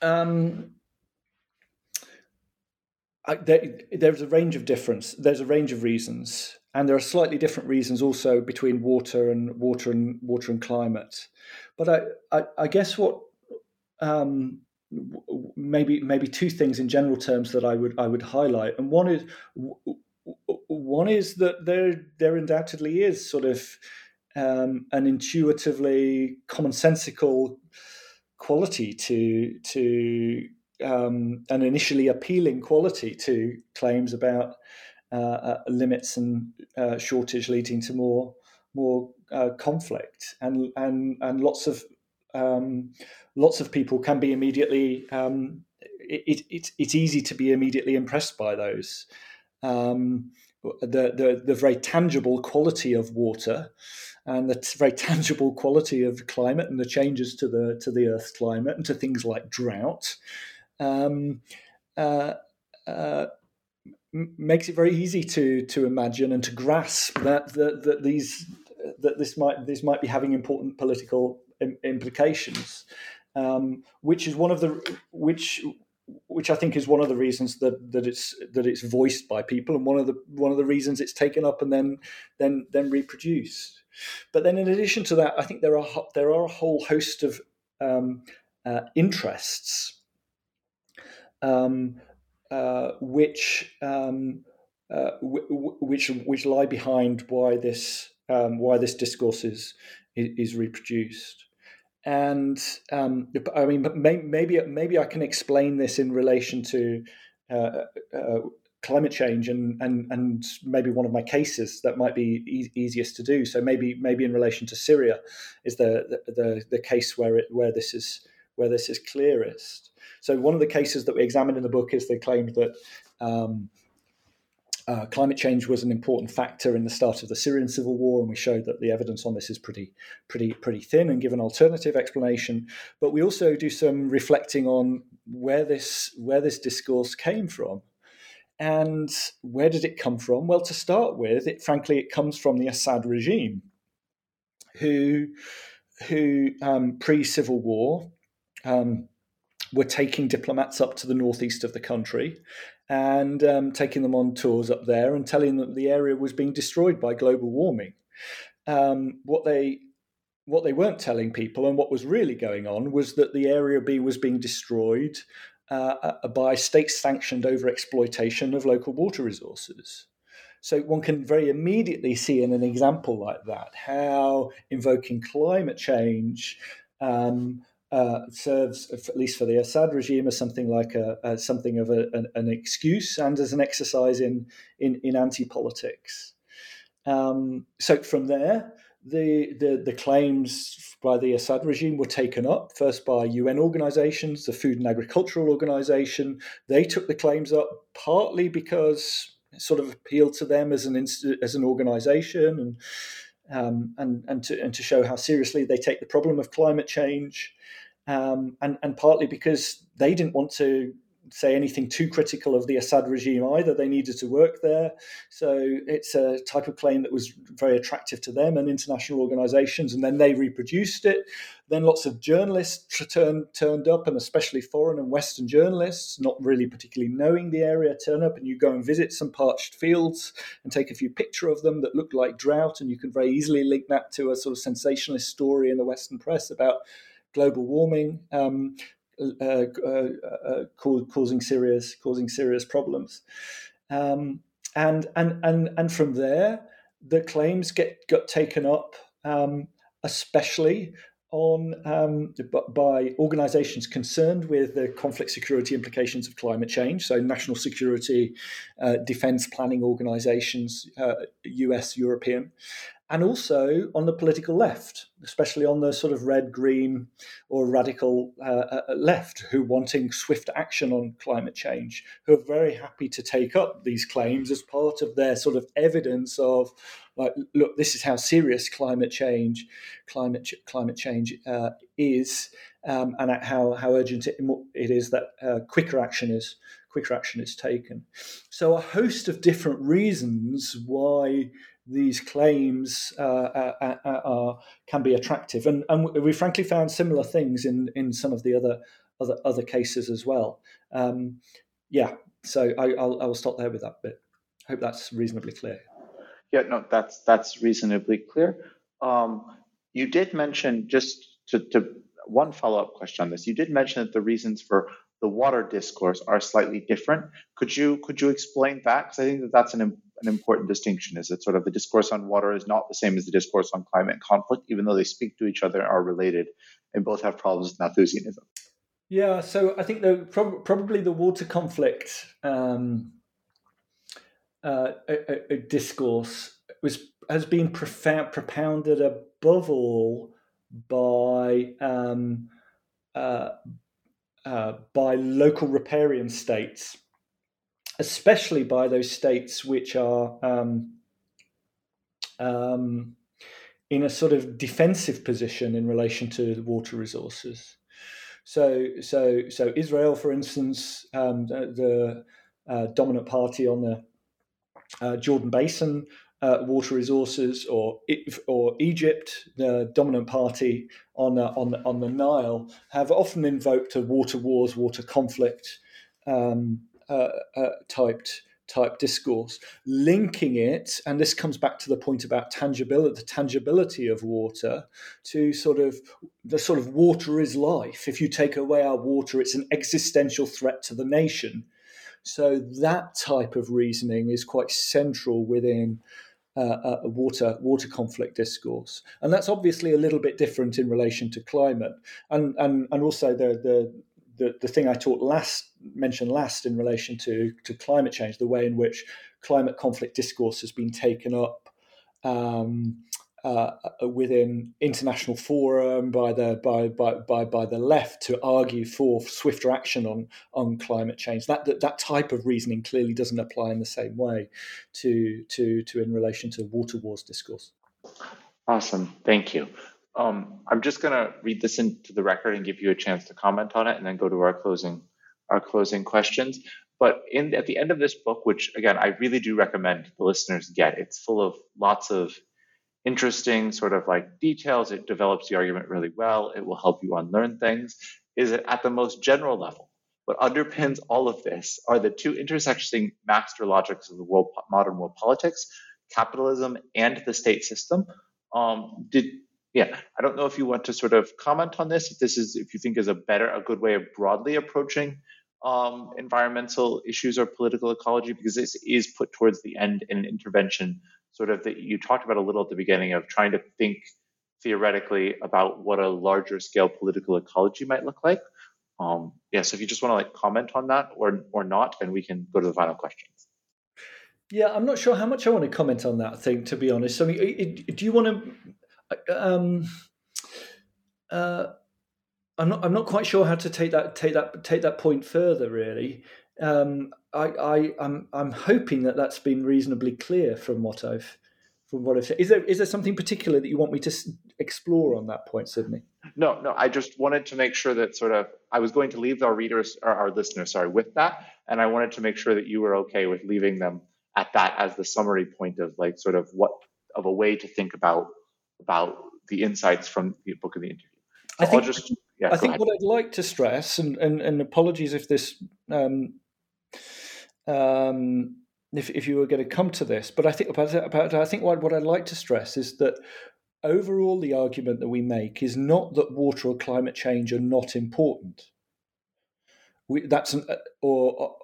um, I, there, there's a range of difference. There's a range of reasons and there are slightly different reasons also between water and water and water and climate. But I, I, I guess what um, maybe maybe two things in general terms that I would I would highlight, and one is one is that there there undoubtedly is sort of um, an intuitively commonsensical quality to to um, an initially appealing quality to claims about uh, uh, limits and uh, shortage leading to more more conflict. And and and lots of um, lots of people can be immediately um, it, it, it's easy to be immediately impressed by those. Um, the, the the very tangible quality of water and the very tangible quality of climate and the changes to the to the Earth's climate and to things like drought um, uh, uh, makes it very easy to to imagine and to grasp that that, that these that this might this might be having important political implications, um, which is one of the which which I think is one of the reasons that that it's that it's voiced by people and one of the one of the reasons it's taken up and then then then reproduced. But then in addition to that, I think there are there are a whole host of um, uh, interests um, uh, which um, uh, w- which which lie behind why this um, why this discourse is is reproduced. And um, I mean, maybe maybe I can explain this in relation to uh, uh, climate change and, and and maybe one of my cases that might be e- easiest to do. So maybe maybe in relation to Syria is the the, the, case where it where this is where this is clearest. So one of the cases that we examined in the book is they claimed that um, uh, climate change was an important factor in the start of the Syrian civil war, and we showed that the evidence on this is pretty, pretty, pretty thin, and give an alternative explanation. But we also do some reflecting on where this where this discourse came from, and where did it come from? Well, to start with, it frankly it comes from the Assad regime, who who um, pre civil war um, were taking diplomats up to the northeast of the country and um, taking them on tours up there and telling them the area was being destroyed by global warming. Um, what they what they weren't telling people and what was really going on was that the area B was being destroyed uh, uh by state sanctioned over exploitation of local water resources. So one can very immediately see in an example like that how invoking climate change um, uh, serves, at least for the Assad regime, as something like a, a something of a, an, an, excuse and as an exercise in in, in anti politics. Um, so from there, the, the the claims by the Assad regime were taken up first by UN organisations, the Food and Agricultural Organization. They took the claims up partly because it sort of appealed to them as an as an organisation and. Um, and and to and to show how seriously they take the problem of climate change, um, and and partly because they didn't want to say anything too critical of the Assad regime either. They needed to work there. So it's a type of claim that was very attractive to them and international organizations. And then they reproduced it. Then lots of journalists turn, turned up, and especially foreign and Western journalists, not really particularly knowing the area, turn up and you go and visit some parched fields and take a few picture of them that look like drought. And you can very easily link that to a sort of sensationalist story in the Western press about global warming. Um, uh, uh, uh, causing serious causing serious problems. Um, and and and and from there, the claims get got taken up, um, especially on um, by organisations concerned with the conflict security implications of climate change. So, national security, uh, defence planning organisations, uh, US, European, and also on the political left, especially on the sort of red, green, or radical uh, uh, left, who wanting swift action on climate change, who are very happy to take up these claims as part of their sort of evidence of, like, look, this is how serious climate change, climate ch- climate change uh, is, um, and how how urgent it, it is that uh, quicker action is quicker action is taken. So a host of different reasons why these claims uh, uh, uh, uh, can be attractive, and, and we frankly found similar things in, in some of the other other other cases as well. Um, yeah, so I, will I will stop there with that bit. I hope that's reasonably clear. Yeah, no, that's that's reasonably clear. Um, you did mention just to, to one follow up question on this. You did mention that the reasons for the water discourse are slightly different. Could you could you explain that? Because I think that that's an an important distinction. Is that sort of the discourse on water is not the same as the discourse on climate conflict, even though they speak to each other, and are related, and both have problems with Malthusianism. Yeah, so I think the prob- probably the water conflict um, uh, a, a discourse was has been profound, propounded above all by um, uh, uh, by local riparian states, especially by those states which are um, um, in a sort of defensive position in relation to water resources. So, so, so Israel, for instance, um, the, the uh, dominant party on the uh, Jordan Basin uh, water resources, or or Egypt, the dominant party on on on the Nile, have often invoked a water wars, water conflict um, uh, uh, typed type discourse, linking it, and this comes back to the point about tangibility, the tangibility of water, to sort of the sort of water is life. If you take away our water, it's an existential threat to the nation. So that type of reasoning is quite central within uh, a water water conflict discourse, and that's obviously a little bit different in relation to climate, and and and also the the the, the thing I talked last mentioned last in relation to to climate change, the way in which climate conflict discourse has been taken up. Um, uh, within international forum by the by, by by by the left to argue for swifter action on on climate change. That, that that type of reasoning clearly doesn't apply in the same way to to to in relation to water wars discourse. Awesome, thank you. Um, I'm just going to read this into the record and give you a chance to comment on it, and then go to our closing our closing questions. But in at the end of this book, which again I really do recommend the listeners get, it's full of lots of interesting sort of like details. It develops the argument really well. It will help you unlearn things. Is it at the most general level? What underpins all of this are the two intersecting master logics of the world, modern world politics, capitalism and the state system. Um, did yeah, I don't know if you want to sort of comment on this. If this is, if you think is a better, a good way of broadly approaching um, environmental issues or political ecology, because this is put towards the end in an intervention sort of that you talked about a little at the beginning of trying to think theoretically about what a larger scale political ecology might look like. Um, yeah, so if you just want to like comment on that or or not, then we can go to the final questions. Yeah, I'm not sure how much I want to comment on that thing, to be honest. I mean, do you want to? Um, uh, I'm not. I'm not quite sure how to take that take that take that point further. Really, um, I, I, I'm, I'm hoping that that's been reasonably clear from what I've, from what I've said. Is there, is there something particular that you want me to explore on that point, Sydney? No, no. I just wanted to make sure that sort of I was going to leave our readers or our listeners, sorry, with that, and I wanted to make sure that you were okay with leaving them at that as the summary point of like sort of what of a way to think about about the insights from the book and the interview. So I think, just, yeah, I think ahead. what I'd like to stress, and, and, and apologies if this um, um, if, if you were going to come to this, but I think I think what, what I'd like to stress is that overall the argument that we make is not that water or climate change are not important. We, that's an, uh, or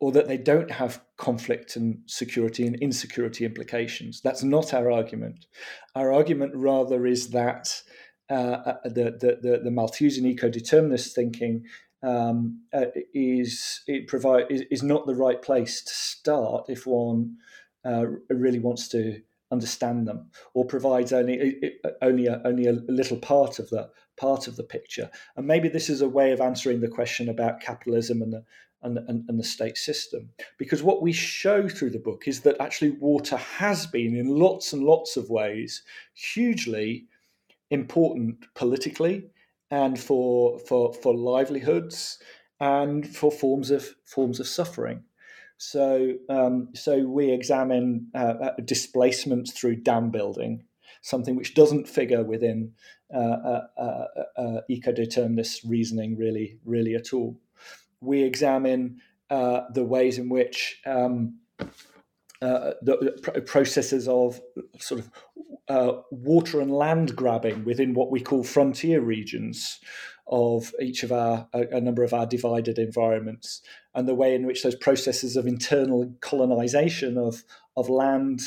or that they don't have conflict and security and insecurity implications. That's not our argument. Our argument rather is that uh, uh the, the, the, the Malthusian eco-determinist thinking um, uh, is it provide is, is, not the right place to start if one uh, really wants to understand them or provides only only a, only a little part of the part of the picture and maybe this is a way of answering the question about capitalism and the and, and, and, the state system. Because what we show through the book is that actually water has been, in lots and lots of ways, hugely important politically and for for for livelihoods and for forms of forms of suffering. So um, so we examine uh, uh, displacement through dam building, something which doesn't figure within uh, uh, uh, uh eco-determinist reasoning really really at all. We examine the ways in which um, the processes of sort of uh, water and land grabbing within what we call frontier regions of each of our a, a, number of our divided environments and the way in which those processes of internal colonization of of land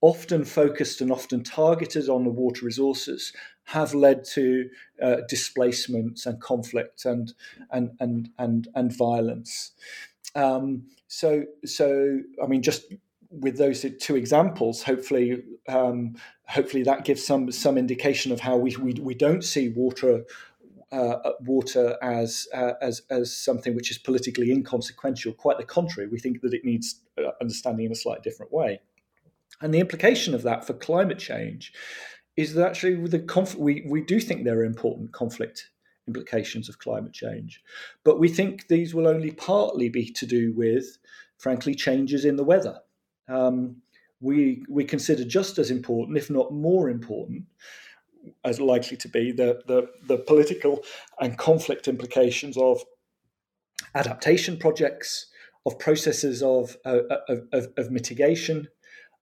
often focused and often targeted on the water resources have led to uh, displacements and conflict and and and and, and violence. Um, so so I mean just with those two examples, hopefully, um, hopefully that gives some some indication of how we we, we don't see water uh, water as uh, as as something which is politically inconsequential. Quite the contrary, we think that it needs uh, understanding in a slightly different way. And the implication of that for climate change is that actually the conf- we we do think there are important conflict implications of climate change, but we think these will only partly be to do with, frankly, changes in the weather um, we we consider just as important, if not more important, as likely to be the the, the political and conflict implications of adaptation projects, of processes of uh, of, of, of, mitigation,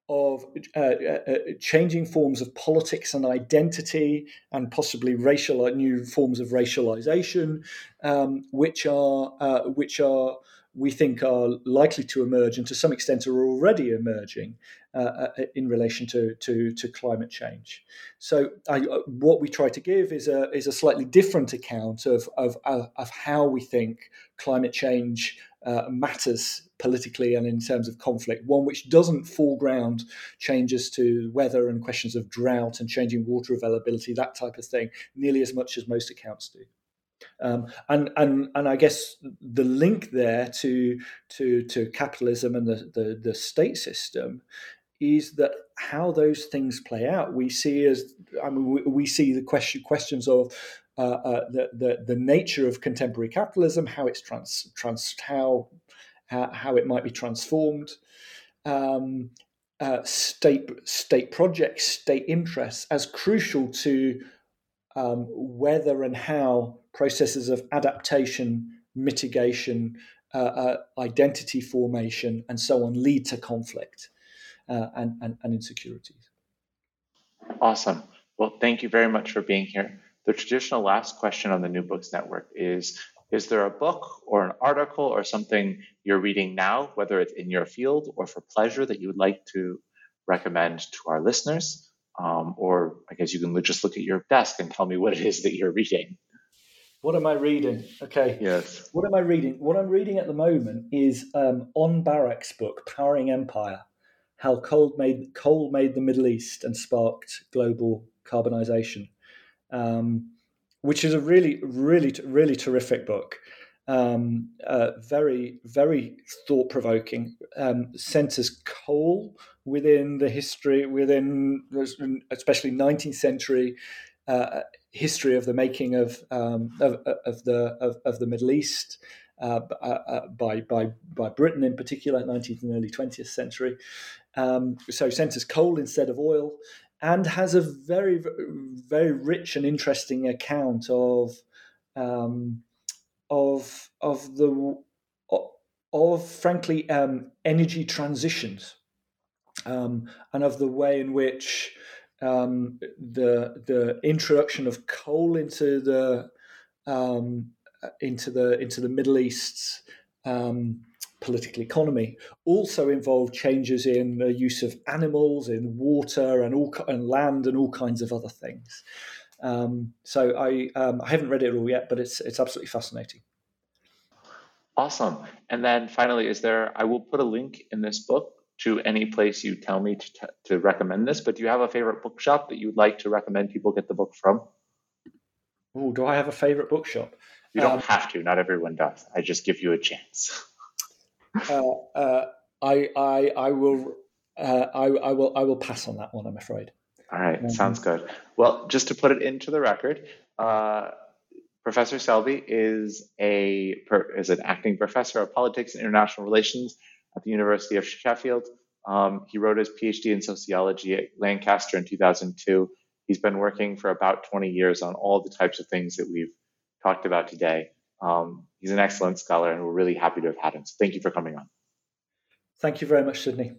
of uh, uh, uh, changing forms of politics and identity, and possibly racial new forms of racialization, um, which are uh, which are we think are likely to emerge and to some extent are already emerging uh, uh in relation to, to, to, climate change. So, I, uh, what we try to give is a, is a slightly different account of, of, of how we think climate change uh, matters politically and in terms of conflict, one which doesn't foreground changes to weather and questions of drought and changing water availability, that type of thing, nearly as much as most accounts do. Um, and and and I guess the link there to to to capitalism and the, the, the state system is that how those things play out. We see as I mean we, we see the question questions of uh, uh, the, the the nature of contemporary capitalism, how it's trans, trans how how, how it might be transformed. Um, uh, state state projects, state interests as crucial to um, whether and how processes of adaptation, mitigation, uh, uh, identity formation, and so on lead to conflict uh, and, and, and insecurities. Awesome. Well, thank you very much for being here. The traditional last question on the New Books Network is Is there a book or an article or something you're reading now, whether it's in your field or for pleasure, that you would like to recommend to our listeners? Um, or I guess you can just look at your desk and tell me what it is that you're reading. What am I reading? Okay. Yes. What am I reading? What I'm reading at the moment is um, On Barak's book, Powering Empire How Coal Made, Coal Made the Middle East and Sparked Global Carbonization, um, which is a really, really, really terrific book. Um, uh, very, very thought provoking. Um, centers coal within the history, within especially 19th century uh, history of the making of um, of, of, the of, of, the Middle East uh, uh, uh, by by by Britain in particular, 19th and early 20th century. Um, so centers coal instead of oil, and has a very very rich and interesting account of um, of of the of frankly um, energy transitions um, and of the way in which um, the the introduction of coal into the um, into the into the Middle East's um, political economy also involved changes in the use of animals, in water, and all and land, and all kinds of other things. Um, so I um, I haven't read it all yet, but it's it's absolutely fascinating. Awesome. And then finally, is there? I will put a link in this book to any place you tell me to, t- to recommend this, but do you have a favorite bookshop that you'd like to recommend people get the book from? Oh, do I have a favorite bookshop? You don't um, have to. Not everyone does. I just give you a chance. uh, uh, I, I, I will, uh, I, I will, I will pass on that one. I'm afraid. All right, um, sounds good. Well, just to put it into the record, uh, Professor Selby is a is an acting professor of politics and international relations at the University of Sheffield. Um, he wrote his PhD in sociology at Lancaster in 2002. He's been working for about 20 years on all the types of things that we've talked about today. Um, he's an excellent scholar, and we're really happy to have had him. So thank you for coming on. Thank you very much, Sydney.